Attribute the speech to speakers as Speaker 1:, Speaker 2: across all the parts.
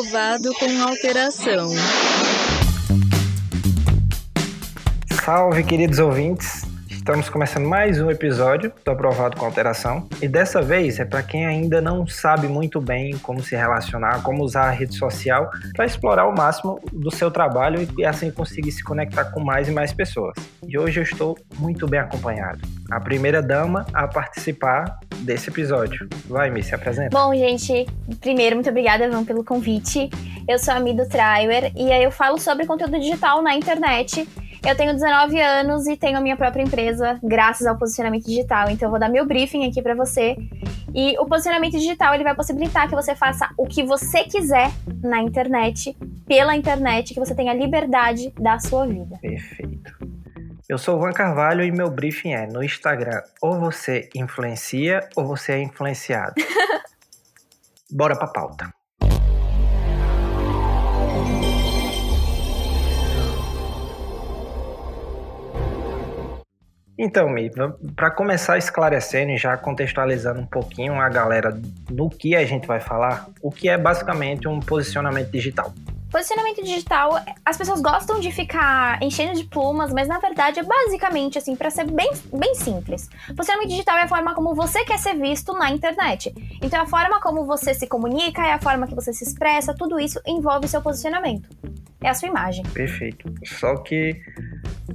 Speaker 1: Aprovado com alteração.
Speaker 2: Salve, queridos ouvintes! Estamos começando mais um episódio do Aprovado com Alteração e dessa vez é para quem ainda não sabe muito bem como se relacionar, como usar a rede social para explorar o máximo do seu trabalho e assim conseguir se conectar com mais e mais pessoas. E hoje eu estou muito bem acompanhado. A primeira dama a participar desse episódio. Vai, me se apresenta.
Speaker 3: Bom, gente, primeiro, muito obrigada, Van, pelo convite. Eu sou a Mido Trailer e aí eu falo sobre conteúdo digital na internet eu tenho 19 anos e tenho a minha própria empresa, graças ao posicionamento digital. Então eu vou dar meu briefing aqui para você. E o posicionamento digital ele vai possibilitar que você faça o que você quiser na internet, pela internet, que você tenha liberdade da sua vida.
Speaker 2: Perfeito. Eu sou o Van Carvalho e meu briefing é no Instagram. Ou você influencia ou você é influenciado. Bora pra pauta. Então, Mi, para começar esclarecendo e já contextualizando um pouquinho a galera do que a gente vai falar, o que é basicamente um posicionamento digital?
Speaker 3: Posicionamento digital, as pessoas gostam de ficar enchendo de plumas, mas na verdade é basicamente assim, para ser bem, bem simples. Posicionamento digital é a forma como você quer ser visto na internet. Então é a forma como você se comunica, é a forma que você se expressa, tudo isso envolve seu posicionamento é a sua imagem.
Speaker 2: Perfeito. Só que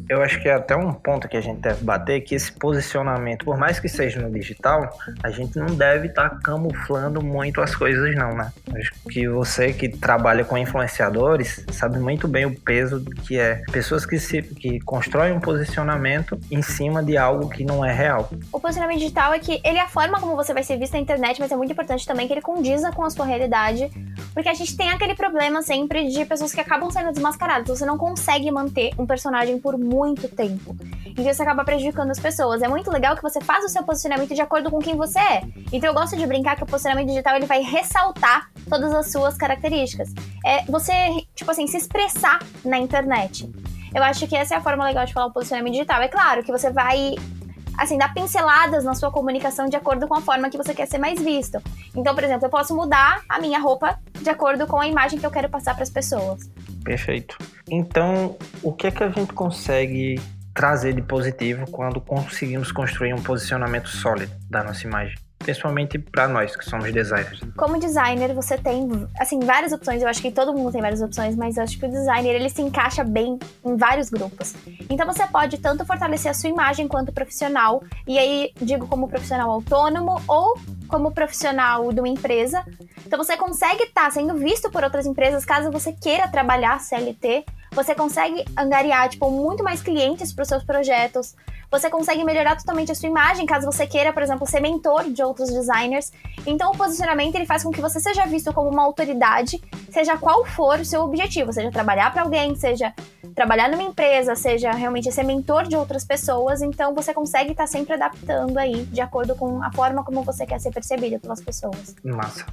Speaker 2: eu acho que é até um ponto que a gente deve bater que esse posicionamento, por mais que seja no digital, a gente não deve estar tá camuflando muito as coisas não, né? Acho que você que trabalha com influenciadores sabe muito bem o peso que é pessoas que se que constroem um posicionamento em cima de algo que não é real.
Speaker 3: O posicionamento digital é que ele é a forma como você vai ser visto na internet, mas é muito importante também que ele condiza com a sua realidade, porque a gente tem aquele problema sempre de pessoas que acabam sendo desmascaradas. Você não consegue manter um personagem por muito tempo. Então você acaba prejudicando as pessoas. É muito legal que você faça o seu posicionamento de acordo com quem você é. Então eu gosto de brincar que o posicionamento digital ele vai ressaltar todas as suas características. É você, tipo assim, se expressar na internet. Eu acho que essa é a forma legal de falar o posicionamento digital. É claro que você vai assim, dar pinceladas na sua comunicação de acordo com a forma que você quer ser mais visto. Então, por exemplo, eu posso mudar a minha roupa de acordo com a imagem que eu quero passar para as pessoas.
Speaker 2: Perfeito. Então, o que é que a gente consegue trazer de positivo quando conseguimos construir um posicionamento sólido da nossa imagem? Principalmente para nós que somos designers.
Speaker 3: Como designer, você tem assim várias opções. Eu acho que todo mundo tem várias opções, mas eu acho que o designer ele se encaixa bem em vários grupos. Então você pode tanto fortalecer a sua imagem quanto profissional, e aí digo como profissional autônomo ou como profissional de uma empresa. Então você consegue estar tá sendo visto por outras empresas caso você queira trabalhar CLT. Você consegue angariar tipo muito mais clientes para os seus projetos você consegue melhorar totalmente a sua imagem, caso você queira, por exemplo, ser mentor de outros designers. Então, o posicionamento ele faz com que você seja visto como uma autoridade, seja qual for o seu objetivo, seja trabalhar para alguém, seja trabalhar numa empresa, seja realmente ser mentor de outras pessoas. Então, você consegue estar tá sempre adaptando aí de acordo com a forma como você quer ser percebido pelas pessoas.
Speaker 2: Massa.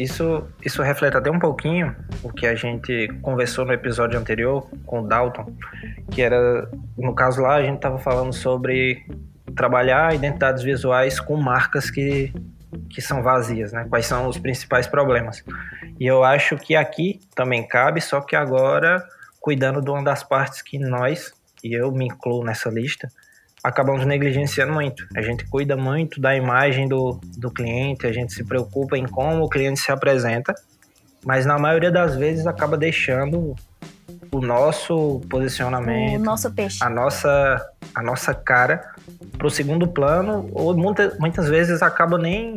Speaker 2: Isso, isso reflete até um pouquinho o que a gente conversou no episódio anterior com o Dalton, que era, no caso lá, a gente estava falando sobre trabalhar identidades visuais com marcas que, que são vazias, né? Quais são os principais problemas. E eu acho que aqui também cabe, só que agora cuidando de uma das partes que nós, e eu me incluo nessa lista, acabamos negligenciando muito. A gente cuida muito da imagem do, do cliente, a gente se preocupa em como o cliente se apresenta, mas na maioria das vezes acaba deixando o nosso posicionamento,
Speaker 3: o nosso peixe,
Speaker 2: a nossa, a nossa cara para o segundo plano, ou muita, muitas vezes acaba nem,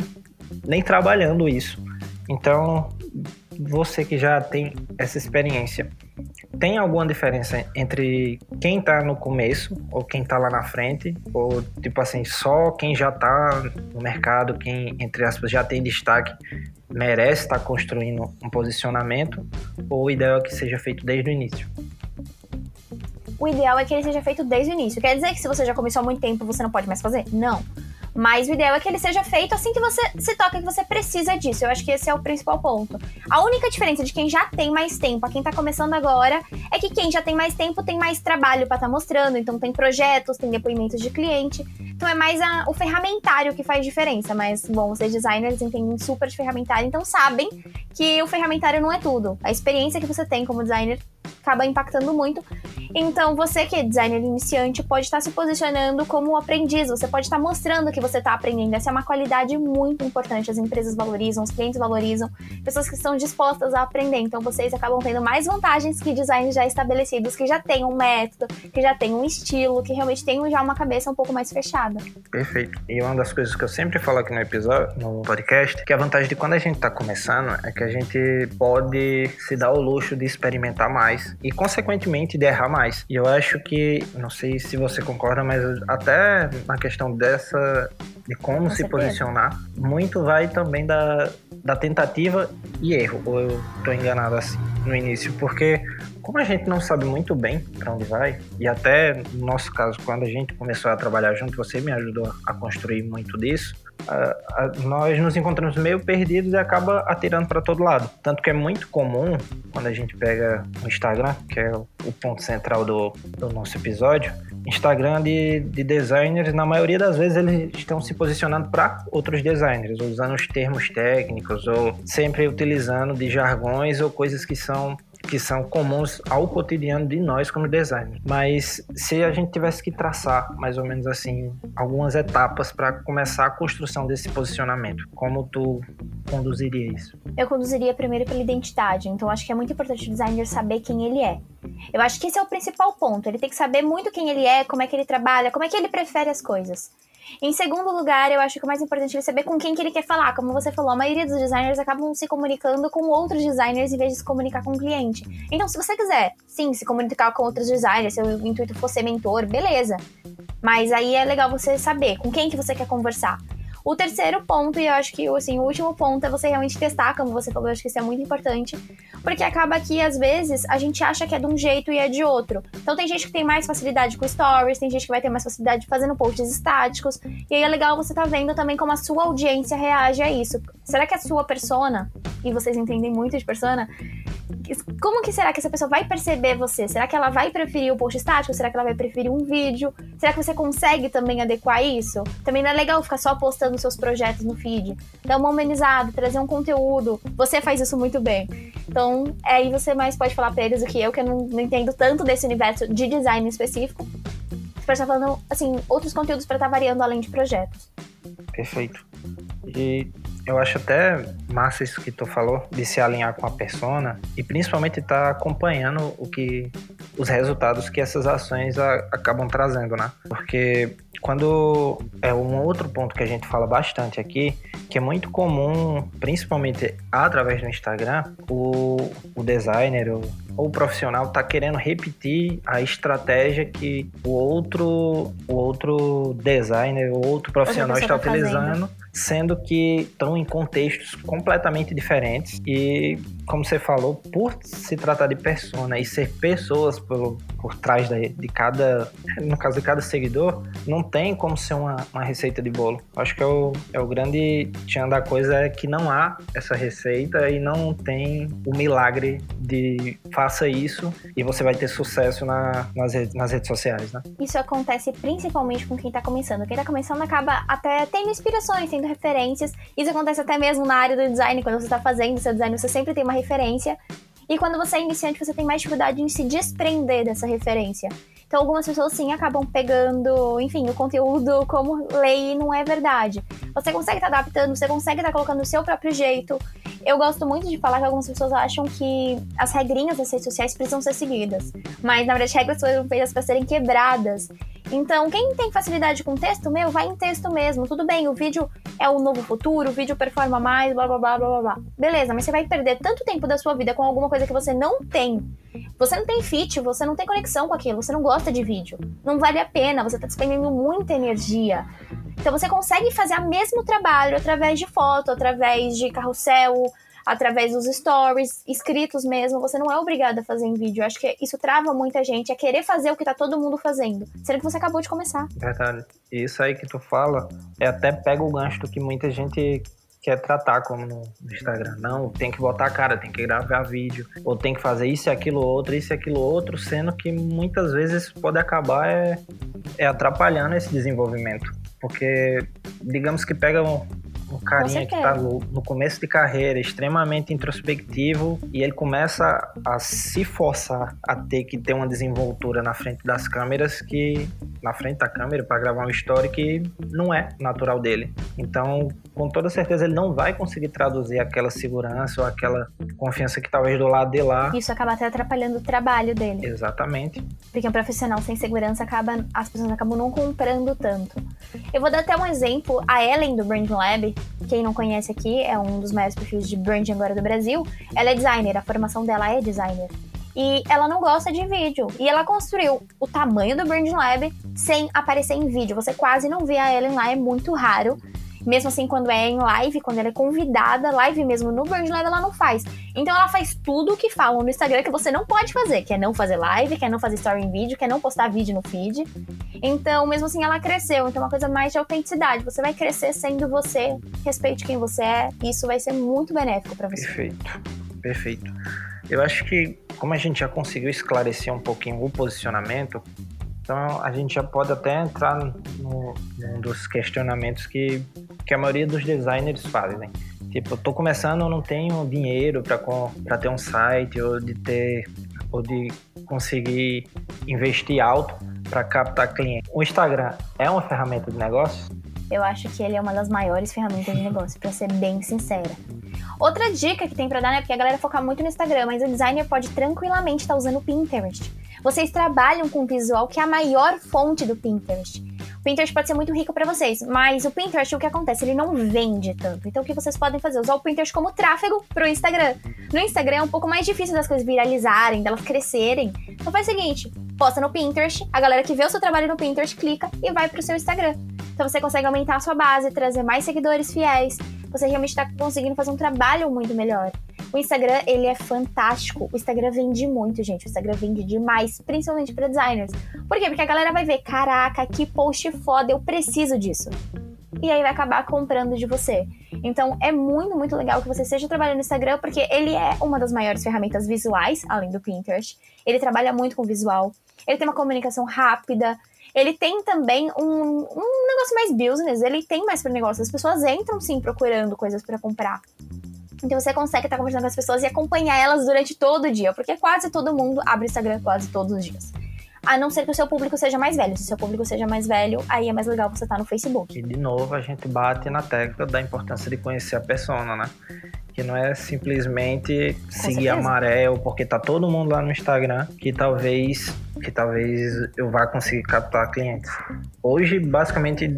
Speaker 2: nem trabalhando isso. Então, você que já tem essa experiência, tem alguma diferença entre quem tá no começo ou quem tá lá na frente? Ou, tipo assim, só quem já tá no mercado, quem, entre aspas, já tem destaque, merece estar tá construindo um posicionamento? Ou o ideal é que seja feito desde o início?
Speaker 3: O ideal é que ele seja feito desde o início. Quer dizer que se você já começou há muito tempo, você não pode mais fazer? Não. Mas o ideal é que ele seja feito assim que você se toca que você precisa disso. Eu acho que esse é o principal ponto. A única diferença de quem já tem mais tempo a quem tá começando agora é que quem já tem mais tempo tem mais trabalho para estar tá mostrando. Então tem projetos, tem depoimentos de cliente. Então é mais a, o ferramentário que faz diferença. Mas, bom, vocês designers entendem super de ferramentário, então sabem que o ferramentário não é tudo. A experiência que você tem como designer acaba impactando muito. Então, você que é designer iniciante pode estar se posicionando como aprendiz, você pode estar mostrando que você está aprendendo. Essa é uma qualidade muito importante. As empresas valorizam, os clientes valorizam, pessoas que estão dispostas a aprender. Então, vocês acabam tendo mais vantagens que designers já estabelecidos, que já têm um método, que já têm um estilo, que realmente têm já uma cabeça um pouco mais fechada.
Speaker 2: Perfeito. E uma das coisas que eu sempre falo aqui no episódio, no podcast, que a vantagem de quando a gente está começando é que a gente pode se dar o luxo de experimentar mais e, consequentemente, de errar mais. E eu acho que, não sei se você concorda, mas até na questão dessa, de como Com se posicionar, muito vai também da, da tentativa e erro. Ou eu estou enganado assim no início, porque como a gente não sabe muito bem para onde vai, e até no nosso caso, quando a gente começou a trabalhar junto, você me ajudou a construir muito disso, nós nos encontramos meio perdidos e acaba atirando para todo lado. Tanto que é muito comum, quando a gente pega o Instagram, que é o ponto central do, do nosso episódio, Instagram de, de designers, na maioria das vezes eles estão se posicionando para outros designers, usando os termos técnicos ou sempre utilizando de jargões ou coisas que são que são comuns ao cotidiano de nós como designers. Mas se a gente tivesse que traçar mais ou menos assim algumas etapas para começar a construção desse posicionamento, como tu conduziria isso?
Speaker 3: Eu conduziria primeiro pela identidade. Então acho que é muito importante o designer saber quem ele é. Eu acho que esse é o principal ponto. Ele tem que saber muito quem ele é, como é que ele trabalha, como é que ele prefere as coisas. Em segundo lugar, eu acho que o mais importante é saber com quem que ele quer falar. Como você falou, a maioria dos designers acabam se comunicando com outros designers em vez de se comunicar com o cliente. Então, se você quiser, sim, se comunicar com outros designers, se o intuito for ser mentor, beleza. Mas aí é legal você saber com quem que você quer conversar. O terceiro ponto, e eu acho que assim, o último ponto é você realmente testar, como você falou, eu acho que isso é muito importante, porque acaba que às vezes a gente acha que é de um jeito e é de outro. Então tem gente que tem mais facilidade com stories, tem gente que vai ter mais facilidade fazendo posts estáticos, e aí é legal você tá vendo também como a sua audiência reage a isso. Será que a sua persona, e vocês entendem muito de persona, como que será que essa pessoa vai perceber você? Será que ela vai preferir o post estático? Será que ela vai preferir um vídeo? Será que você consegue também adequar isso? Também não é legal ficar só postando seus projetos no feed. Dar uma humanizada, trazer um conteúdo. Você faz isso muito bem. Então, aí você mais pode falar pra eles do que eu, que eu não, não entendo tanto desse universo de design específico. Você pode estar falando, assim, outros conteúdos para estar variando além de projetos.
Speaker 2: Perfeito. E eu acho até massa isso que tu falou, de se alinhar com a persona e principalmente estar tá acompanhando o que os resultados que essas ações a, acabam trazendo, né? Porque quando é um outro ponto que a gente fala bastante aqui, que é muito comum, principalmente através do Instagram, o, o designer ou, ou o profissional tá querendo repetir a estratégia que o outro, o outro designer, o outro profissional está tá utilizando. Fazendo sendo que estão em contextos completamente diferentes e como você falou, por se tratar de persona e ser pessoas por, por trás de, de cada, no caso de cada seguidor, não tem como ser uma, uma receita de bolo. Acho que é o, é o grande tchan da coisa é que não há essa receita e não tem o milagre de faça isso e você vai ter sucesso na, nas, redes, nas redes sociais, né?
Speaker 3: Isso acontece principalmente com quem tá começando. Quem tá começando acaba até tendo inspirações, tendo referências. Isso acontece até mesmo na área do design, quando você tá fazendo seu design, você sempre tem uma referência. E quando você é iniciante, você tem mais dificuldade em se desprender dessa referência. Então, algumas pessoas sim acabam pegando, enfim, o conteúdo como lei não é verdade. Você consegue estar tá adaptando, você consegue estar tá colocando o seu próprio jeito. Eu gosto muito de falar que algumas pessoas acham que as regrinhas das redes sociais precisam ser seguidas. Mas, na verdade, regras foram feitas para serem quebradas. Então, quem tem facilidade com texto, meu, vai em texto mesmo. Tudo bem, o vídeo é o novo futuro, o vídeo performa mais, blá blá blá blá blá. Beleza, mas você vai perder tanto tempo da sua vida com alguma coisa que você não tem. Você não tem fit, você não tem conexão com aquilo, você não gosta de vídeo. Não vale a pena, você tá despendendo muita energia. Então você consegue fazer o mesmo trabalho através de foto, através de carrossel, através dos stories, escritos mesmo. Você não é obrigado a fazer em vídeo. Eu acho que isso trava muita gente a querer fazer o que tá todo mundo fazendo, sendo que você acabou de começar.
Speaker 2: Verdade. Isso aí que tu fala é até pega o gancho do que muita gente quer tratar como no Instagram. Não, tem que botar a cara, tem que gravar vídeo, ou tem que fazer isso e aquilo outro, isso e aquilo outro, sendo que muitas vezes pode acabar é, é atrapalhando esse desenvolvimento. Porque, digamos que pega um carinha que está no, no, começo de carreira, extremamente introspectivo, e ele começa a se forçar a ter que ter uma desenvoltura na frente das câmeras que na frente da câmera para gravar uma história que não é natural dele. Então, com toda certeza ele não vai conseguir traduzir aquela segurança ou aquela confiança que talvez do lado de lá.
Speaker 3: Isso acaba até atrapalhando o trabalho dele.
Speaker 2: Exatamente.
Speaker 3: Porque um profissional sem segurança acaba as pessoas acabam não comprando tanto. Eu vou dar até um exemplo, a Ellen do Brand Lab, quem não conhece aqui, é um dos maiores perfis de branding agora do Brasil. Ela é designer, a formação dela é designer. E ela não gosta de vídeo. E ela construiu o tamanho do Brand Lab sem aparecer em vídeo. Você quase não vê a Ellen lá, é muito raro. Mesmo assim, quando é em live, quando ela é convidada, live mesmo no Brand Lab, ela não faz. Então ela faz tudo o que falam no Instagram que você não pode fazer, que é não fazer live, que é não fazer story em vídeo, que é não postar vídeo no feed. Então, mesmo assim, ela cresceu. Então, é uma coisa mais de autenticidade. Você vai crescer sendo você, respeite quem você é, e isso vai ser muito benéfico para você.
Speaker 2: Perfeito, perfeito. Eu acho que, como a gente já conseguiu esclarecer um pouquinho o posicionamento, então a gente já pode até entrar num dos questionamentos que, que a maioria dos designers fazem. Né? Tipo, tô começando, eu não tenho dinheiro para ter um site ou de ter ou de conseguir investir alto para captar cliente. O Instagram é uma ferramenta de negócio?
Speaker 3: Eu acho que ele é uma das maiores ferramentas de negócio, para ser bem sincera. Outra dica que tem para dar, né, porque a galera foca muito no Instagram, mas o designer pode tranquilamente estar tá usando o Pinterest. Vocês trabalham com visual, que é a maior fonte do Pinterest. O Pinterest pode ser muito rico para vocês, mas o Pinterest, o que acontece? Ele não vende tanto. Então, o que vocês podem fazer? Usar o Pinterest como tráfego pro Instagram. No Instagram é um pouco mais difícil das coisas viralizarem, delas crescerem. Então, faz o seguinte: posta no Pinterest, a galera que vê o seu trabalho no Pinterest clica e vai pro seu Instagram. Então, você consegue aumentar a sua base, trazer mais seguidores fiéis. Você realmente está conseguindo fazer um trabalho muito melhor. O Instagram, ele é fantástico. O Instagram vende muito, gente. O Instagram vende demais, principalmente para designers. Por quê? Porque a galera vai ver, caraca, que post foda, eu preciso disso. E aí vai acabar comprando de você. Então é muito, muito legal que você esteja trabalhando no Instagram, porque ele é uma das maiores ferramentas visuais, além do Pinterest. Ele trabalha muito com visual. Ele tem uma comunicação rápida. Ele tem também um, um negócio mais business. Ele tem mais para negócio. As pessoas entram sim procurando coisas para comprar. Então você consegue estar conversando com as pessoas e acompanhar elas durante todo o dia, porque quase todo mundo abre Instagram quase todos os dias. A não ser que o seu público seja mais velho. Se o seu público seja mais velho, aí é mais legal você estar no Facebook.
Speaker 2: E de novo a gente bate na tecla da importância de conhecer a persona, né? Que não é simplesmente com seguir certeza. a maré ou porque tá todo mundo lá no Instagram que talvez que talvez eu vá conseguir captar clientes. Hoje, basicamente,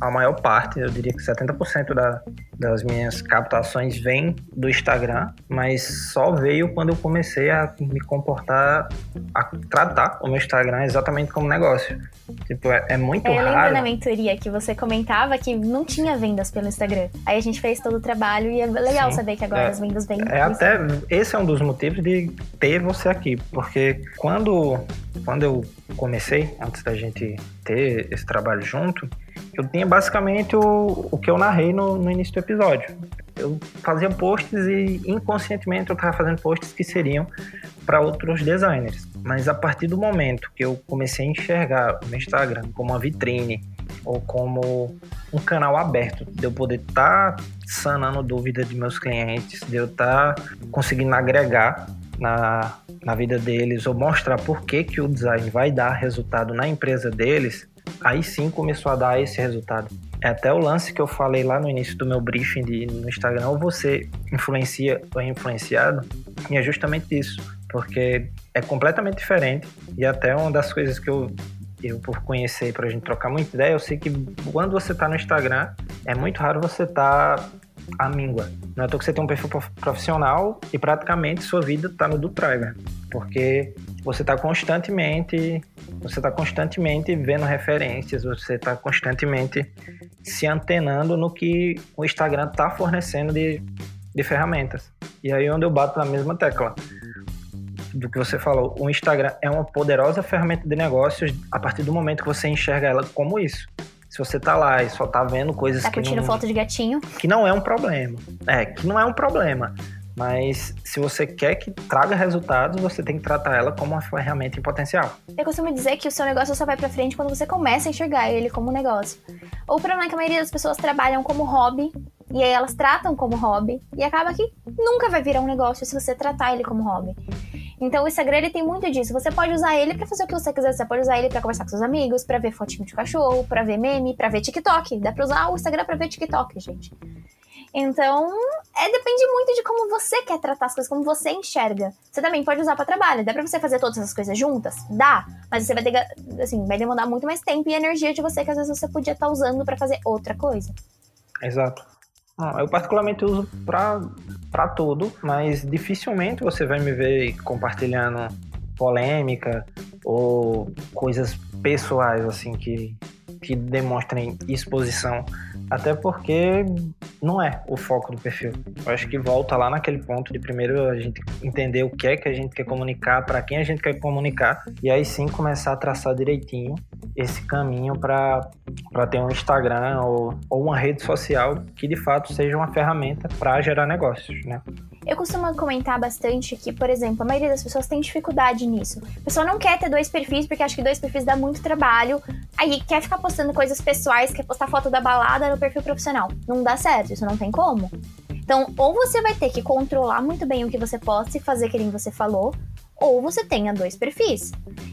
Speaker 2: a maior parte, eu diria que 70% da, das minhas captações vem do Instagram, mas só veio quando eu comecei a me comportar, a tratar o meu Instagram exatamente como negócio. Tipo, é, é muito é, raro.
Speaker 3: Lembra na mentoria que você comentava que não tinha vendas pelo Instagram. Aí a gente fez todo o trabalho e é legal Sim, saber que agora é, as vendas vêm.
Speaker 2: É até esse é um dos motivos de ter você aqui, porque quando quando eu comecei, antes da gente ter esse trabalho junto, eu tinha basicamente o, o que eu narrei no, no início do episódio. Eu fazia posts e inconscientemente eu estava fazendo posts que seriam para outros designers. Mas a partir do momento que eu comecei a enxergar o meu Instagram como uma vitrine ou como um canal aberto, de eu poder estar tá sanando dúvidas de meus clientes, de eu estar tá conseguindo agregar na, na vida deles ou mostrar por que, que o design vai dar resultado na empresa deles, aí sim começou a dar esse resultado. É até o lance que eu falei lá no início do meu briefing de, no Instagram, ou você influencia ou é influenciado, e é justamente isso, porque é completamente diferente, e até uma das coisas que eu, eu por conhecer, para a gente trocar muita ideia, eu sei que quando você está no Instagram, é muito raro você estar tá a míngua. Não é que você tem um perfil profissional e praticamente sua vida está no do Driver, porque você está constantemente, você está constantemente vendo referências, você está constantemente se antenando no que o Instagram está fornecendo de, de ferramentas. E aí onde eu bato na mesma tecla do que você falou, o Instagram é uma poderosa ferramenta de negócios a partir do momento que você enxerga ela como isso. Se você tá lá e só tá vendo coisas
Speaker 3: Tá
Speaker 2: que
Speaker 3: curtindo
Speaker 2: não,
Speaker 3: foto de gatinho.
Speaker 2: que não é um problema. É, que não é um problema. Mas se você quer que traga resultados, você tem que tratar ela como uma ferramenta em potencial.
Speaker 3: Eu costumo dizer que o seu negócio só vai pra frente quando você começa a enxergar ele como um negócio. O problema é que a maioria das pessoas trabalham como hobby, e aí elas tratam como hobby, e acaba que nunca vai virar um negócio se você tratar ele como hobby. Então o Instagram ele tem muito disso. Você pode usar ele pra fazer o que você quiser. Você pode usar ele pra conversar com seus amigos, pra ver fotinho de cachorro, pra ver meme, pra ver TikTok. Dá pra usar o Instagram pra ver TikTok, gente. Então, é, depende muito de como você quer tratar as coisas, como você enxerga. Você também pode usar pra trabalho. Dá pra você fazer todas essas coisas juntas? Dá. Mas você vai assim, vai demandar muito mais tempo e energia de você que às vezes você podia estar usando pra fazer outra coisa.
Speaker 2: Exato. Não, eu particularmente uso pra tudo, mas dificilmente você vai me ver compartilhando polêmica ou coisas pessoais, assim, que, que demonstrem exposição. Até porque não é o foco do perfil. Eu acho que volta lá naquele ponto de primeiro a gente entender o que é que a gente quer comunicar, para quem a gente quer comunicar, e aí sim começar a traçar direitinho esse caminho para ter um Instagram ou, ou uma rede social que de fato seja uma ferramenta para gerar negócios, né?
Speaker 3: Eu costumo comentar bastante que, por exemplo, a maioria das pessoas tem dificuldade nisso. A pessoa não quer ter dois perfis porque acha que dois perfis dá muito trabalho. Aí quer ficar postando coisas pessoais, quer postar foto da balada no perfil profissional. Não dá certo, isso não tem como. Então, ou você vai ter que controlar muito bem o que você posta e fazer que nem você falou, ou você tenha dois perfis.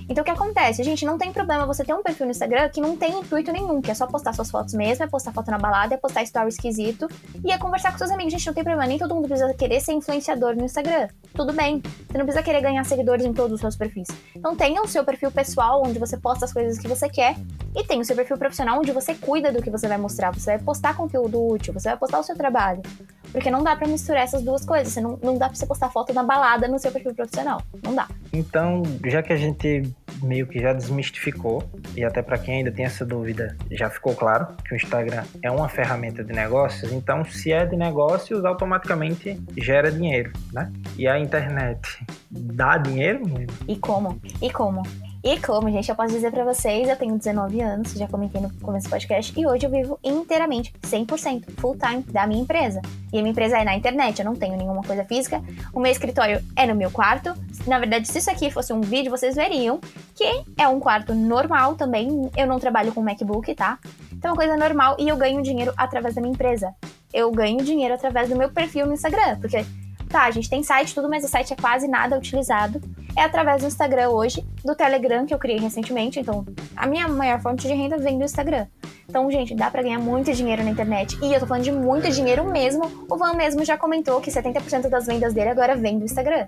Speaker 3: Então o que acontece? Gente, não tem problema você ter um perfil no Instagram que não tem intuito nenhum, que é só postar suas fotos mesmo, é postar foto na balada, é postar story esquisito e é conversar com seus amigos. Gente, não tem problema, nem todo mundo precisa querer ser influenciador no Instagram. Tudo bem. Você não precisa querer ganhar seguidores em todos os seus perfis. Então tenha o seu perfil pessoal, onde você posta as coisas que você quer, e tem o seu perfil profissional, onde você cuida do que você vai mostrar. Você vai postar conteúdo útil, você vai postar o seu trabalho. Porque não dá pra misturar essas duas coisas. Você não, não dá pra você postar foto na balada no seu perfil profissional. Não dá.
Speaker 2: Então, já que a gente meio que já desmistificou, e até para quem ainda tem essa dúvida, já ficou claro que o Instagram é uma ferramenta de negócios, então se é de negócios, automaticamente gera dinheiro, né? E a internet dá dinheiro?
Speaker 3: E como? E como? E como, gente, eu posso dizer pra vocês, eu tenho 19 anos, já comentei no começo do podcast, e hoje eu vivo inteiramente, 100%, full time da minha empresa. E a minha empresa é na internet, eu não tenho nenhuma coisa física. O meu escritório é no meu quarto. Na verdade, se isso aqui fosse um vídeo, vocês veriam que é um quarto normal também. Eu não trabalho com MacBook, tá? Então é uma coisa normal e eu ganho dinheiro através da minha empresa. Eu ganho dinheiro através do meu perfil no Instagram, porque Tá, a gente tem site tudo, mas o site é quase nada utilizado. É através do Instagram hoje, do Telegram que eu criei recentemente. Então, a minha maior fonte de renda vem do Instagram. Então, gente, dá pra ganhar muito dinheiro na internet. E eu tô falando de muito dinheiro mesmo. O Van mesmo já comentou que 70% das vendas dele agora vem do Instagram.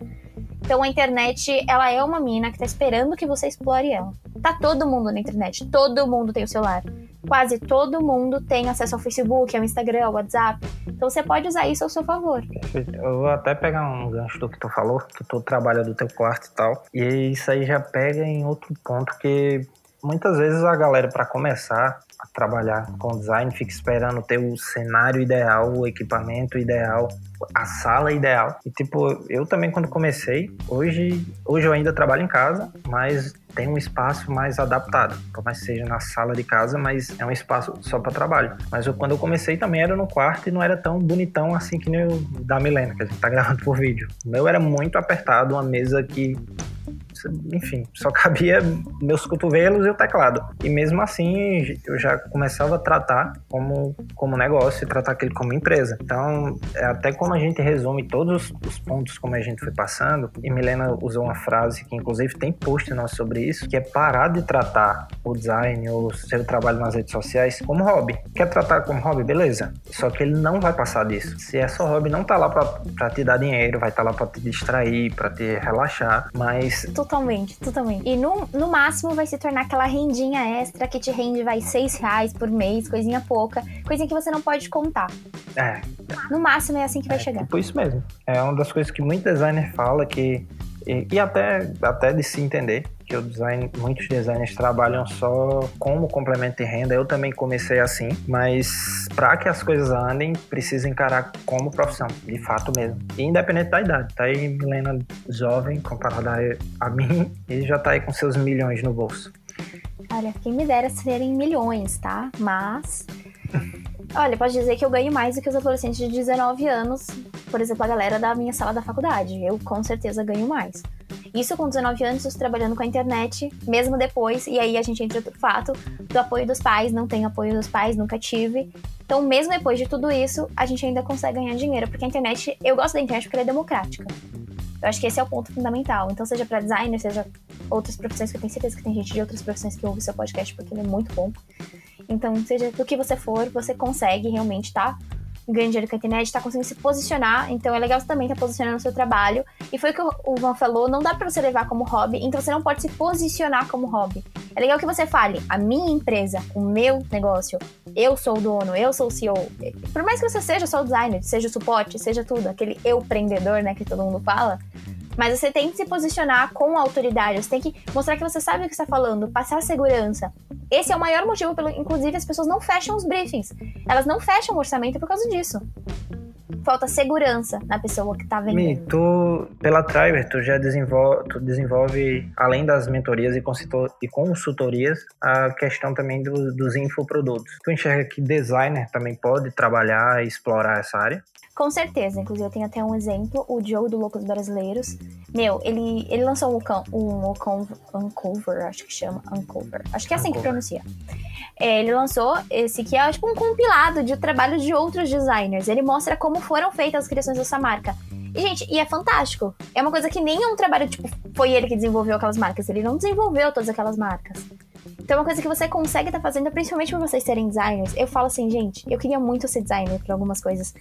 Speaker 3: Então a internet, ela é uma mina que tá esperando que você explore ela. Tá todo mundo na internet, todo mundo tem o celular. Quase todo mundo tem acesso ao Facebook, ao Instagram, ao WhatsApp. Então você pode usar isso ao seu favor.
Speaker 2: Eu vou até pegar um gancho do que tu falou, que tu trabalha do teu quarto e tal. E isso aí já pega em outro ponto que muitas vezes a galera para começar a trabalhar com design fica esperando ter o cenário ideal, o equipamento ideal, a sala ideal. E tipo, eu também quando comecei, hoje, hoje eu ainda trabalho em casa, mas tem um espaço mais adaptado, por mais que seja na sala de casa, mas é um espaço só para trabalho. Mas eu, quando eu comecei também era no quarto e não era tão bonitão assim que nem o da Milena, que a gente tá gravando por vídeo. O meu era muito apertado, uma mesa que enfim, só cabia meus cotovelos e o teclado. E mesmo assim, eu já começava a tratar como, como negócio e tratar aquilo como empresa. Então, é até como a gente resume todos os pontos como a gente foi passando, e Milena usou uma frase que inclusive tem post nosso sobre isso, que é parar de tratar o design ou o seu trabalho nas redes sociais como hobby. Quer tratar como hobby? Beleza. Só que ele não vai passar disso. Se é só hobby, não tá lá para te dar dinheiro, vai estar tá lá para te distrair, para te relaxar, mas
Speaker 3: Totalmente, totalmente. E no, no máximo vai se tornar aquela rendinha extra que te rende, vai, seis reais por mês, coisinha pouca, coisinha que você não pode contar.
Speaker 2: É.
Speaker 3: No máximo é assim que vai chegar.
Speaker 2: Tipo isso mesmo. É uma das coisas que muito designer fala que. E, e até, até de se entender, que o design, muitos designers trabalham só como complemento de renda. Eu também comecei assim, mas para que as coisas andem, precisa encarar como profissão, de fato mesmo. E independente da idade, tá aí Milena jovem comparada a mim e já tá aí com seus milhões no bolso.
Speaker 3: Olha, quem me dera serem milhões, tá? Mas Olha, pode dizer que eu ganho mais do que os adolescentes de 19 anos, por exemplo, a galera da minha sala da faculdade. Eu com certeza ganho mais. Isso com 19 anos, trabalhando com a internet, mesmo depois, e aí a gente entra no fato do apoio dos pais, não tenho apoio dos pais, nunca tive. Então, mesmo depois de tudo isso, a gente ainda consegue ganhar dinheiro, porque a internet, eu gosto da internet porque ela é democrática. Eu acho que esse é o ponto fundamental. Então, seja para designer, seja outras profissões, que eu tenho certeza que tem gente de outras profissões que ouve seu podcast, porque ele é muito bom. Então, seja do que você for, você consegue realmente estar tá a internet, está conseguindo se posicionar. Então é legal você também estar tá posicionando o seu trabalho. E foi o que o Van falou: não dá para você levar como hobby, então você não pode se posicionar como hobby. É legal que você fale: a minha empresa, o meu negócio, eu sou o dono, eu sou o CEO. Por mais que você seja só o designer, seja o suporte, seja tudo, aquele eu empreendedor, né, que todo mundo fala mas você tem que se posicionar com autoridade, você tem que mostrar que você sabe o que está falando, passar segurança. Esse é o maior motivo pelo, inclusive, as pessoas não fecham os briefings. Elas não fecham o orçamento por causa disso. Falta segurança na pessoa que está vendendo. Mi,
Speaker 2: tu, pela Triber, tu já desenvolve, tu desenvolve, além das mentorias e, e consultorias, a questão também do, dos infoprodutos. Tu enxerga que designer também pode trabalhar e explorar essa área?
Speaker 3: Com certeza, inclusive eu tenho até um exemplo, o Joe do Loucos Brasileiros. Meu, ele, ele lançou um, um, um Uncover, acho que chama, Uncover. Acho que é assim Uncover. que pronuncia. É, ele lançou esse que é tipo um compilado de trabalho de outros designers. Ele mostra como foram feitas as criações dessa marca. E, gente, e é fantástico. É uma coisa que nem é um trabalho, tipo, foi ele que desenvolveu aquelas marcas. Ele não desenvolveu todas aquelas marcas. Então, uma coisa que você consegue estar tá fazendo, principalmente por vocês serem designers. Eu falo assim, gente, eu queria muito ser designer para algumas coisas.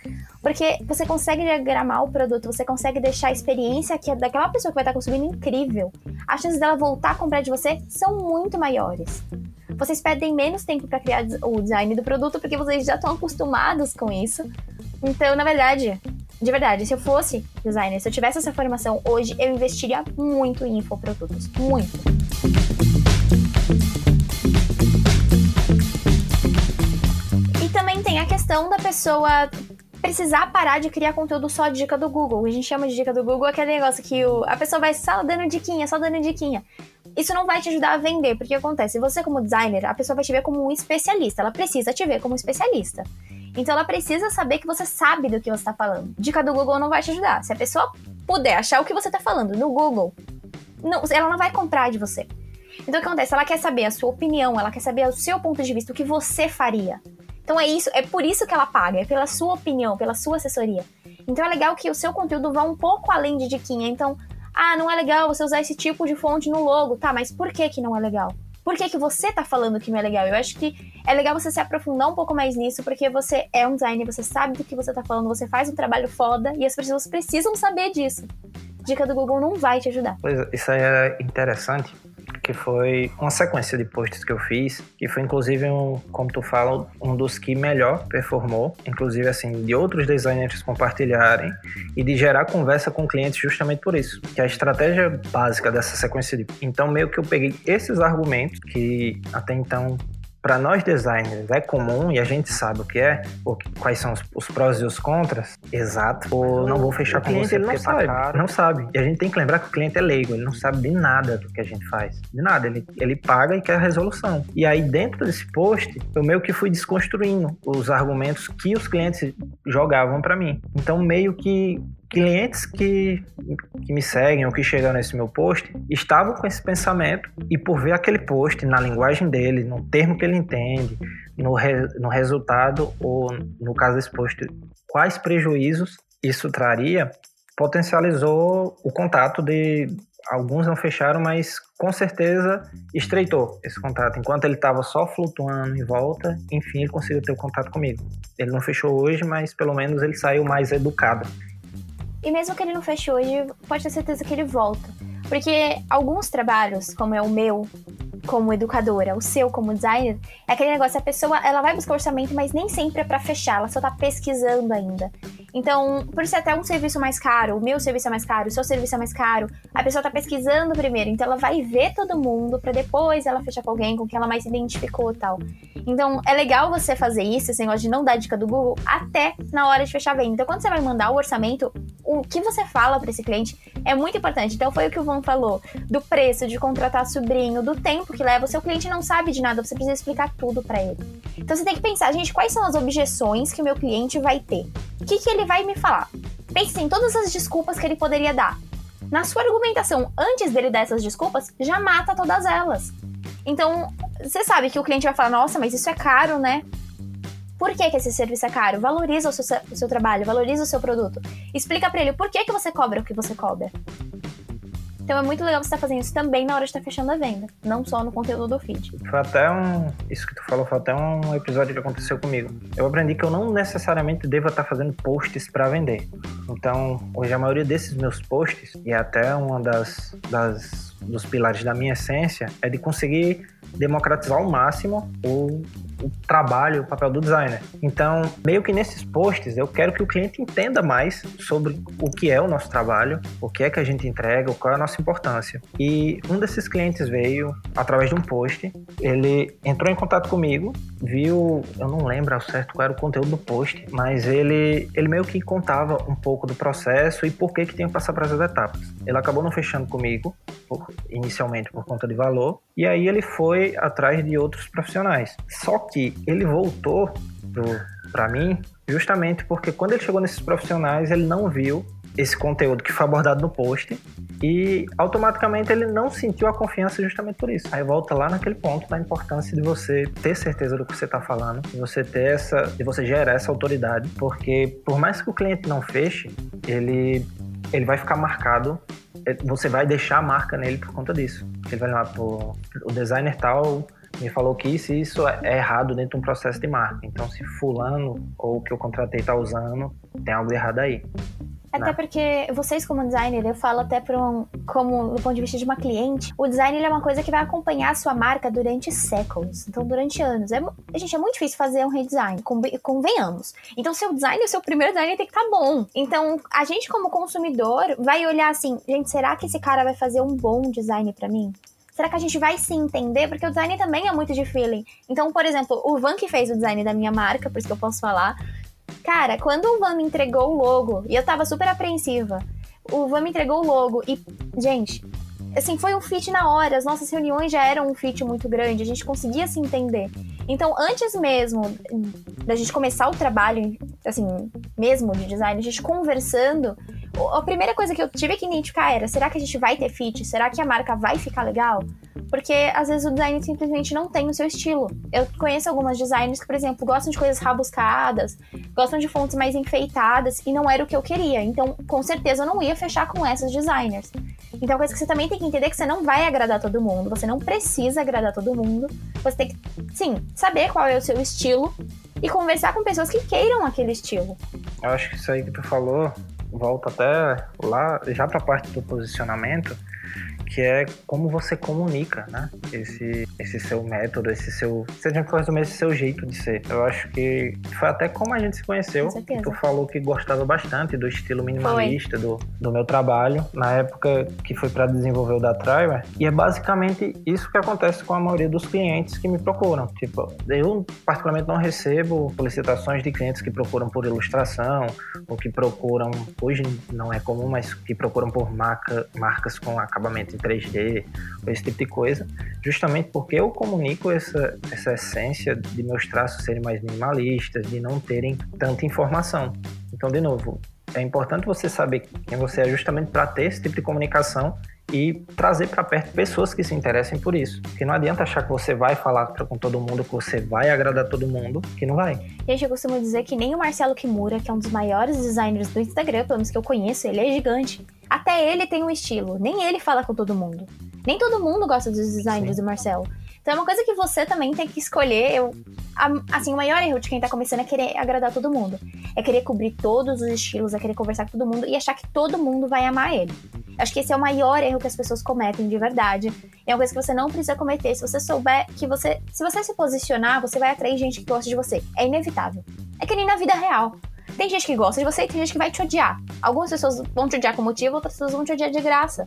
Speaker 3: Porque você consegue diagramar o produto, você consegue deixar a experiência que é daquela pessoa que vai estar tá consumindo incrível. As chances dela voltar a comprar de você são muito maiores. Vocês perdem menos tempo para criar o design do produto porque vocês já estão acostumados com isso. Então, na verdade, de verdade, se eu fosse designer, se eu tivesse essa formação hoje, eu investiria muito em infoprodutos. Muito. Tem a questão da pessoa precisar parar de criar conteúdo só dica do Google. A gente chama de dica do Google aquele negócio que o, a pessoa vai só dando diquinha, só dando diquinha. Isso não vai te ajudar a vender, porque acontece, você como designer, a pessoa vai te ver como um especialista, ela precisa te ver como um especialista. Então ela precisa saber que você sabe do que você está falando. Dica do Google não vai te ajudar. Se a pessoa puder achar o que você está falando no Google, não, ela não vai comprar de você. Então o que acontece? Ela quer saber a sua opinião, ela quer saber o seu ponto de vista, o que você faria. Então é isso, é por isso que ela paga, é pela sua opinião, pela sua assessoria. Então é legal que o seu conteúdo vá um pouco além de diquinha. Então, ah, não é legal você usar esse tipo de fonte no logo, tá? Mas por que que não é legal? Por que, que você tá falando que não é legal? Eu acho que é legal você se aprofundar um pouco mais nisso, porque você é um designer, você sabe do que você tá falando, você faz um trabalho foda e as pessoas precisam saber disso. Dica do Google não vai te ajudar.
Speaker 2: Pois, isso aí é interessante, que foi uma sequência de posts que eu fiz, que foi inclusive um, como tu fala, um dos que melhor performou, inclusive assim, de outros designers compartilharem e de gerar conversa com clientes justamente por isso, que é a estratégia básica dessa sequência de... Então meio que eu peguei esses argumentos que até então para nós designers é comum e a gente sabe o que é, o, quais são os, os, prós e os contras, exato, ou não vou fechar o com você porque não tá sabe. Não sabe. E a gente tem que lembrar que o cliente é leigo, ele não sabe de nada do que a gente faz. De nada. Ele, ele paga e quer a resolução. E aí, dentro desse post, eu meio que fui desconstruindo os argumentos que os clientes jogavam para mim. Então, meio que clientes que, que me seguem ou que chegam nesse meu post estavam com esse pensamento e por ver aquele post na linguagem dele, no termo que ele entende, no, re, no resultado ou no caso desse post, quais prejuízos isso traria, potencializou o contato de alguns não fecharam, mas com certeza estreitou esse contato. Enquanto ele estava só flutuando em volta, enfim, ele conseguiu ter o contato comigo. Ele não fechou hoje, mas pelo menos ele saiu mais educado.
Speaker 3: E mesmo que ele não feche hoje, pode ter certeza que ele volta. Porque alguns trabalhos, como é o meu, como educadora, o seu como designer, é aquele negócio, a pessoa ela vai buscar orçamento, mas nem sempre é para fechar, ela só tá pesquisando ainda. Então, por ser até um serviço mais caro, o meu serviço é mais caro, o seu serviço é mais caro, a pessoa tá pesquisando primeiro, então ela vai ver todo mundo para depois ela fechar com alguém com quem ela mais se identificou tal. Então, é legal você fazer isso, esse negócio de não dar dica do Google, até na hora de fechar a venda. Então, quando você vai mandar o orçamento, o que você fala para esse cliente é muito importante. Então, foi o que o Van falou, do preço, de contratar sobrinho, do tempo que leva. O seu cliente não sabe de nada, você precisa explicar tudo para ele. Então, você tem que pensar, gente, quais são as objeções que o meu cliente vai ter? O que, que ele vai me falar? Pense em todas as desculpas que ele poderia dar. Na sua argumentação, antes dele dar essas desculpas, já mata todas elas. Então, você sabe que o cliente vai falar: nossa, mas isso é caro, né? Por que, que esse serviço é caro? Valoriza o seu, o seu trabalho, valoriza o seu produto. Explica para ele por que, que você cobra o que você cobra. Então é muito legal você estar tá fazendo isso também na hora de estar tá fechando a venda, não só no conteúdo do feed.
Speaker 2: Foi até um. Isso que tu falou foi até um episódio que aconteceu comigo. Eu aprendi que eu não necessariamente devo estar fazendo posts para vender. Então, hoje a maioria desses meus posts, e é até uma das, das dos pilares da minha essência, é de conseguir democratizar ao máximo o, o trabalho, o papel do designer. Então, meio que nesses posts, eu quero que o cliente entenda mais sobre o que é o nosso trabalho, o que é que a gente entrega, qual é a nossa importância. E um desses clientes veio através de um post, ele entrou em contato comigo, viu, eu não lembro ao certo qual era o conteúdo do post, mas ele, ele meio que contava um pouco do processo e por que que tinha que passar para as etapas. Ele acabou não fechando comigo, por, inicialmente por conta de valor, e aí ele foi atrás de outros profissionais. Só que ele voltou para mim justamente porque quando ele chegou nesses profissionais, ele não viu esse conteúdo que foi abordado no post e automaticamente ele não sentiu a confiança justamente por isso. Aí volta lá naquele ponto da importância de você ter certeza do que você está falando, de você ter essa, de você gerar essa autoridade, porque por mais que o cliente não feche, ele ele vai ficar marcado, é, você vai deixar a marca nele por conta disso. Ele vai lá, pô, o designer tal me falou que isso isso é errado dentro de um processo de marca. Então, se fulano ou que eu contratei está usando, tem algo errado aí.
Speaker 3: Até né? porque vocês, como designer, eu falo até por um, como do ponto de vista de uma cliente, o design é uma coisa que vai acompanhar a sua marca durante séculos, então durante anos. É, gente, é muito difícil fazer um redesign, convenhamos. Então, seu design, o seu primeiro design tem que estar tá bom. Então, a gente, como consumidor, vai olhar assim, gente, será que esse cara vai fazer um bom design para mim? Será que a gente vai se entender? Porque o design também é muito de feeling. Então, por exemplo, o Van que fez o design da minha marca, por isso que eu posso falar, Cara, quando o Van me entregou o logo, e eu tava super apreensiva, o Van me entregou o logo e, gente, assim, foi um fit na hora. As nossas reuniões já eram um fit muito grande, a gente conseguia se entender. Então, antes mesmo da gente começar o trabalho, assim, mesmo de design, a gente conversando, a primeira coisa que eu tive que identificar era: será que a gente vai ter fit? Será que a marca vai ficar legal? Porque às vezes o design simplesmente não tem o seu estilo. Eu conheço algumas designers que, por exemplo, gostam de coisas rabuscadas, gostam de fontes mais enfeitadas e não era o que eu queria. Então, com certeza, eu não ia fechar com essas designers. Então, a coisa que você também tem que entender é que você não vai agradar todo mundo, você não precisa agradar todo mundo. Você tem que, sim, saber qual é o seu estilo e conversar com pessoas que queiram aquele estilo.
Speaker 2: Eu acho que isso aí que tu falou volta até lá, já para a parte do posicionamento que é como você comunica, né? Esse, esse seu método, esse seu. Se a gente for resumir, esse seu jeito de ser. Eu acho que foi até como a gente se conheceu. Tu falou que gostava bastante do estilo minimalista do, do meu trabalho, na época que foi para desenvolver o da Trimer. E é basicamente isso que acontece com a maioria dos clientes que me procuram. Tipo, eu particularmente não recebo solicitações de clientes que procuram por ilustração ou que procuram, hoje não é comum, mas que procuram por marca, marcas com acabamento 3D, esse tipo de coisa, justamente porque eu comunico essa, essa essência de meus traços serem mais minimalistas, de não terem tanta informação. Então, de novo, é importante você saber quem você é justamente para ter esse tipo de comunicação e trazer para perto pessoas que se interessem por isso. Porque não adianta achar que você vai falar com todo mundo, que você vai agradar todo mundo, que não vai.
Speaker 3: Gente, eu costumo dizer que nem o Marcelo Kimura, que é um dos maiores designers do Instagram, pelo menos que eu conheço, ele é gigante. Até ele tem um estilo, nem ele fala com todo mundo. Nem todo mundo gosta dos designers Sim. do Marcelo. Então é uma coisa que você também tem que escolher. Eu, assim, o maior erro de quem tá começando é querer agradar todo mundo. É querer cobrir todos os estilos, é querer conversar com todo mundo e achar que todo mundo vai amar ele. Acho que esse é o maior erro que as pessoas cometem de verdade. É uma coisa que você não precisa cometer. Se você souber que você. Se você se posicionar, você vai atrair gente que gosta de você. É inevitável. É que nem na vida real. Tem gente que gosta de você e tem gente que vai te odiar. Algumas pessoas vão te odiar com motivo, outras pessoas vão te odiar de graça.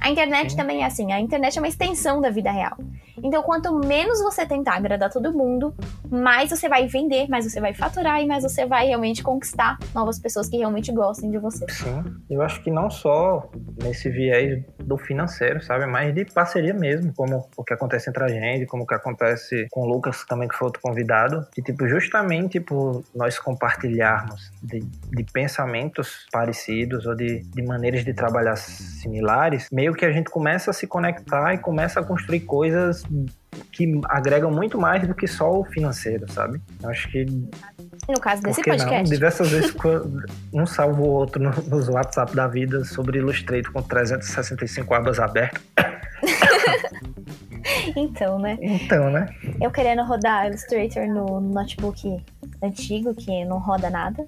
Speaker 3: A internet também é assim, a internet é uma extensão da vida real. Então, quanto menos você tentar agradar todo mundo, mais você vai vender, mais você vai faturar e mais você vai realmente conquistar novas pessoas que realmente gostem de você.
Speaker 2: Sim, eu acho que não só nesse viés do financeiro, sabe? Mas de parceria mesmo, como o que acontece entre a gente, como o que acontece com o Lucas também, que foi outro convidado, que, tipo, justamente por nós compartilharmos de, de pensamentos parecidos ou de, de maneiras de trabalhar similares, meio que a gente começa a se conectar e começa a construir coisas que agregam muito mais do que só o financeiro, sabe? Eu acho que.
Speaker 3: No caso desse podcast.
Speaker 2: Não? Diversas vezes um salva o outro no- nos WhatsApp da vida sobre Illustrator com 365 abas abertas.
Speaker 3: Então, né?
Speaker 2: Então, né?
Speaker 3: Eu querendo rodar Illustrator no notebook antigo, que não roda nada.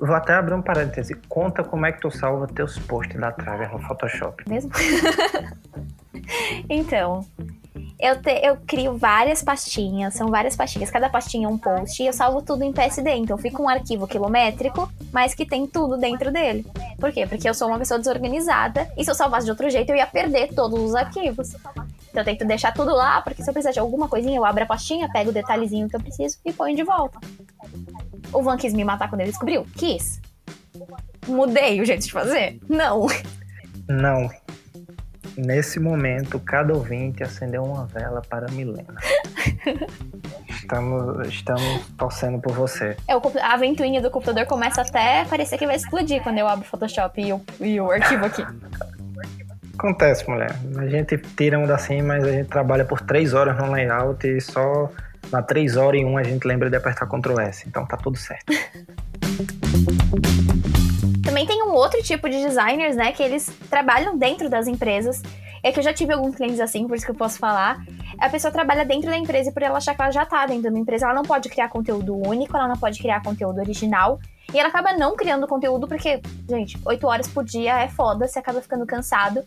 Speaker 2: Vou até abrir um parêntese. Conta como é que tu salva teus posts da Traver no Photoshop.
Speaker 3: mesmo? então, eu, te- eu crio várias pastinhas, são várias pastinhas, cada pastinha é um post, e eu salvo tudo em PSD, então fica um arquivo quilométrico, mas que tem tudo dentro dele. Por quê? Porque eu sou uma pessoa desorganizada, e se eu salvasse de outro jeito, eu ia perder todos os arquivos. Então eu tento deixar tudo lá, porque se eu precisar de alguma coisinha, eu abro a pastinha, pego o detalhezinho que eu preciso e ponho de volta. O Van quis me matar quando ele descobriu? Quis. Mudei o jeito de fazer? Não.
Speaker 2: Não. Nesse momento, cada ouvinte acendeu uma vela para Milena. Estamos, estamos torcendo por você.
Speaker 3: É, a ventoinha do computador começa até a parecer que vai explodir quando eu abro o Photoshop e o, e o arquivo aqui.
Speaker 2: Acontece, mulher. A gente tira um assim, mas a gente trabalha por três horas no layout e só na três horas e um a gente lembra de apertar Ctrl S. Então tá tudo certo.
Speaker 3: Também tem um outro tipo de designers, né, que eles trabalham dentro das empresas. É que eu já tive alguns clientes assim, por isso que eu posso falar. A pessoa trabalha dentro da empresa por ela achar que ela já tá dentro da empresa, ela não pode criar conteúdo único, ela não pode criar conteúdo original. E ela acaba não criando conteúdo porque, gente, oito horas por dia é foda, você acaba ficando cansado.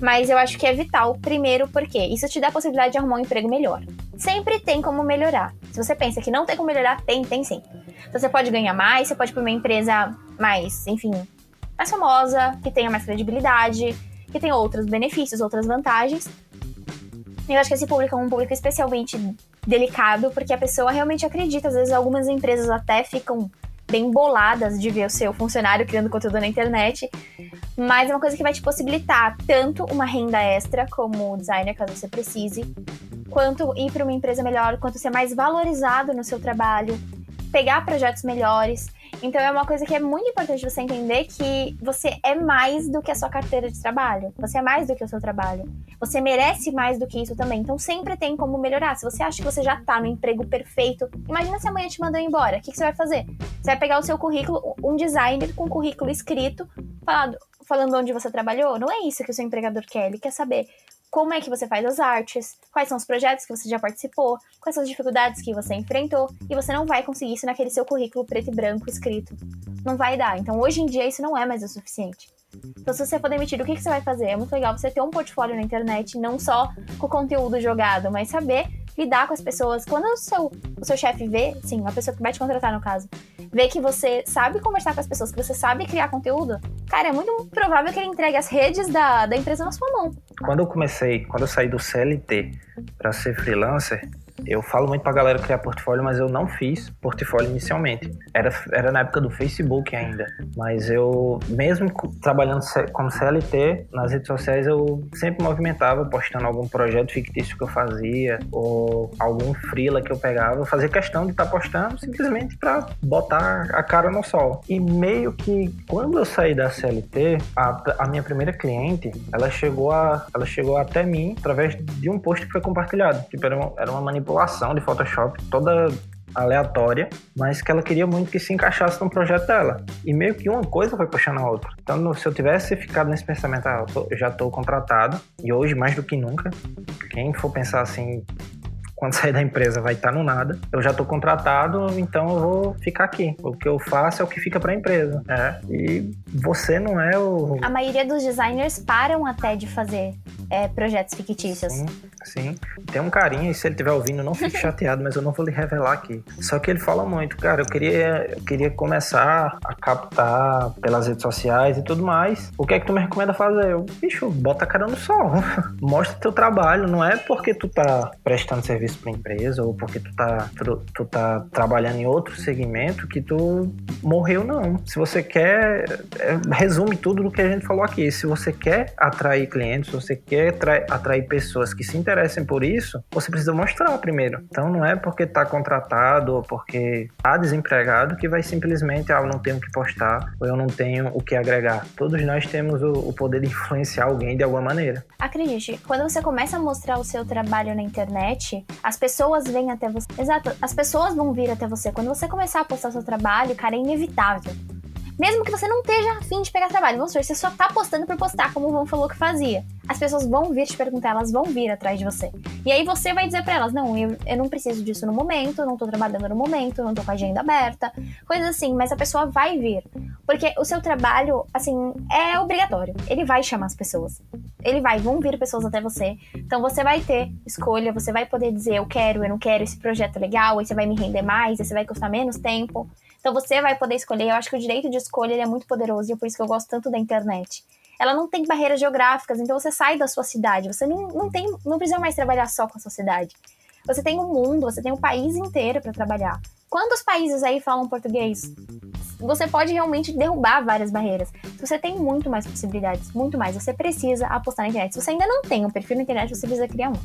Speaker 3: Mas eu acho que é vital, primeiro, porque isso te dá a possibilidade de arrumar um emprego melhor. Sempre tem como melhorar. Se você pensa que não tem como melhorar, tem, tem sim. Então você pode ganhar mais, você pode ir pra uma empresa mais, enfim, mais famosa, que tenha mais credibilidade, que tenha outros benefícios, outras vantagens. Eu acho que esse público é um público especialmente delicado, porque a pessoa realmente acredita. Às vezes, algumas empresas até ficam bem boladas de ver o seu funcionário criando conteúdo na internet, mas é uma coisa que vai te possibilitar tanto uma renda extra como designer, caso você precise, quanto ir para uma empresa melhor, quanto ser mais valorizado no seu trabalho, pegar projetos melhores. Então é uma coisa que é muito importante você entender que você é mais do que a sua carteira de trabalho. Você é mais do que o seu trabalho. Você merece mais do que isso também. Então sempre tem como melhorar. Se você acha que você já tá no emprego perfeito, imagina se amanhã te mandam embora. O que, que você vai fazer? Você vai pegar o seu currículo, um designer com currículo escrito, falando, falando onde você trabalhou. Não é isso que o seu empregador quer. Ele quer saber como é que você faz as artes, quais são os projetos que você já participou, quais são as dificuldades que você enfrentou, e você não vai conseguir isso naquele seu currículo preto e branco escrito. Não vai dar. Então, hoje em dia, isso não é mais o suficiente. Então, se você for demitido, o que, que você vai fazer? É muito legal você ter um portfólio na internet, não só com o conteúdo jogado, mas saber lidar com as pessoas. Quando o seu, o seu chefe vê, sim, a pessoa que vai te contratar no caso, vê que você sabe conversar com as pessoas, que você sabe criar conteúdo, cara, é muito provável que ele entregue as redes da, da empresa na sua mão.
Speaker 2: Quando eu comecei, quando eu saí do CLT para ser freelancer, eu falo muito pra galera criar portfólio, mas eu não fiz portfólio inicialmente. Era, era na época do Facebook ainda. Mas eu, mesmo trabalhando como CLT, nas redes sociais eu sempre movimentava, postando algum projeto fictício que eu fazia, ou algum freela que eu pegava. Eu fazia questão de estar postando simplesmente para botar a cara no sol. E meio que quando eu saí da CLT, a, a minha primeira cliente, ela chegou, a, ela chegou até mim através de um post que foi compartilhado. Tipo, era uma, era uma manipulação de Photoshop toda aleatória, mas que ela queria muito que se encaixasse no projeto dela. E meio que uma coisa foi puxando a outra. Então, se eu tivesse ficado nesse pensamento, ah, eu, eu já estou contratado, e hoje mais do que nunca, quem for pensar assim, quando sair da empresa vai estar no nada, eu já estou contratado, então eu vou ficar aqui. O que eu faço é o que fica para a empresa. É. E você não é o.
Speaker 3: A maioria dos designers param até de fazer é, projetos fictícios.
Speaker 2: Sim, sim. Tem um carinha, e se ele estiver ouvindo, não fique chateado, mas eu não vou lhe revelar aqui. Só que ele fala muito, cara, eu queria, eu queria começar a captar pelas redes sociais e tudo mais. O que é que tu me recomenda fazer? Eu, bicho, bota a cara no sol. Mostra teu trabalho. Não é porque tu tá prestando serviço pra empresa ou porque tu tá, tu, tu tá trabalhando em outro segmento que tu morreu, não. Se você quer, é, resume tudo do que a gente falou aqui. Se você quer atrair clientes, se você quer atrair pessoas que se interessem por isso, você precisa mostrar primeiro. Então não é porque tá contratado ou porque tá desempregado que vai simplesmente, ah, eu não tenho o que postar ou eu não tenho o que agregar. Todos nós temos o, o poder de influenciar alguém de alguma maneira.
Speaker 3: Acredite, quando você começa a mostrar o seu trabalho na internet, as pessoas vêm até você. Exato, as pessoas vão vir até você. Quando você começar a postar seu trabalho, cara, é inevitável. Mesmo que você não esteja afim de pegar trabalho, vamos supor, você só tá postando por postar, como o Vão falou que fazia. As pessoas vão vir te perguntar, elas vão vir atrás de você. E aí você vai dizer para elas: não, eu, eu não preciso disso no momento, não tô trabalhando no momento, não tô com a agenda aberta, coisas assim, mas a pessoa vai vir. Porque o seu trabalho, assim, é obrigatório. Ele vai chamar as pessoas. Ele vai, vão vir pessoas até você. Então você vai ter escolha, você vai poder dizer: eu quero, eu não quero, esse projeto é legal, esse vai me render mais, esse vai custar menos tempo. Então você vai poder escolher. Eu acho que o direito de escolha é muito poderoso e é por isso que eu gosto tanto da internet. Ela não tem barreiras geográficas, então você sai da sua cidade. Você não, não, tem, não precisa mais trabalhar só com a sua cidade. Você tem o um mundo, você tem o um país inteiro para trabalhar. Quantos países aí falam português? Você pode realmente derrubar várias barreiras. Você tem muito mais possibilidades, muito mais. Você precisa apostar na internet. Se você ainda não tem um perfil na internet, você precisa criar um.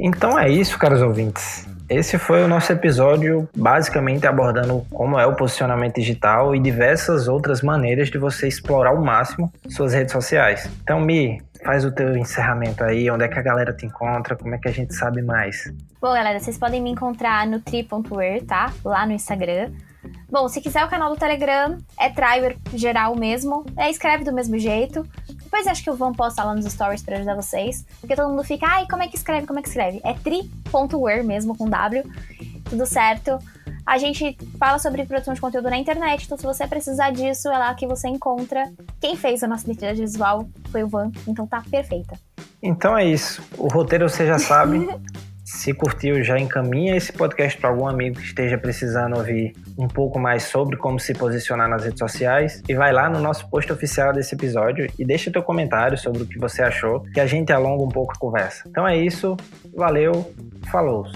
Speaker 2: Então é isso, caros ouvintes. Esse foi o nosso episódio, basicamente abordando como é o posicionamento digital e diversas outras maneiras de você explorar ao máximo suas redes sociais. Então, Mi, faz o teu encerramento aí, onde é que a galera te encontra, como é que a gente sabe mais?
Speaker 3: Bom, galera, vocês podem me encontrar no tri.er, tá? Lá no Instagram. Bom, se quiser o canal do Telegram, é Triwer geral mesmo. É, escreve do mesmo jeito. Depois acho que eu vou postar lá nos stories para ajudar vocês. Porque todo mundo fica, ai, como é que escreve? Como é que escreve? É tri.wer mesmo, com W. Tudo certo. A gente fala sobre produção de conteúdo na internet, então se você precisar disso, é lá que você encontra. Quem fez a nossa identidade visual foi o Van, então tá perfeita.
Speaker 2: Então é isso. O roteiro você já sabe. Se curtiu, já encaminha esse podcast para algum amigo que esteja precisando ouvir um pouco mais sobre como se posicionar nas redes sociais e vai lá no nosso post oficial desse episódio e deixa teu comentário sobre o que você achou, que a gente alonga um pouco a conversa. Então é isso, valeu, falou!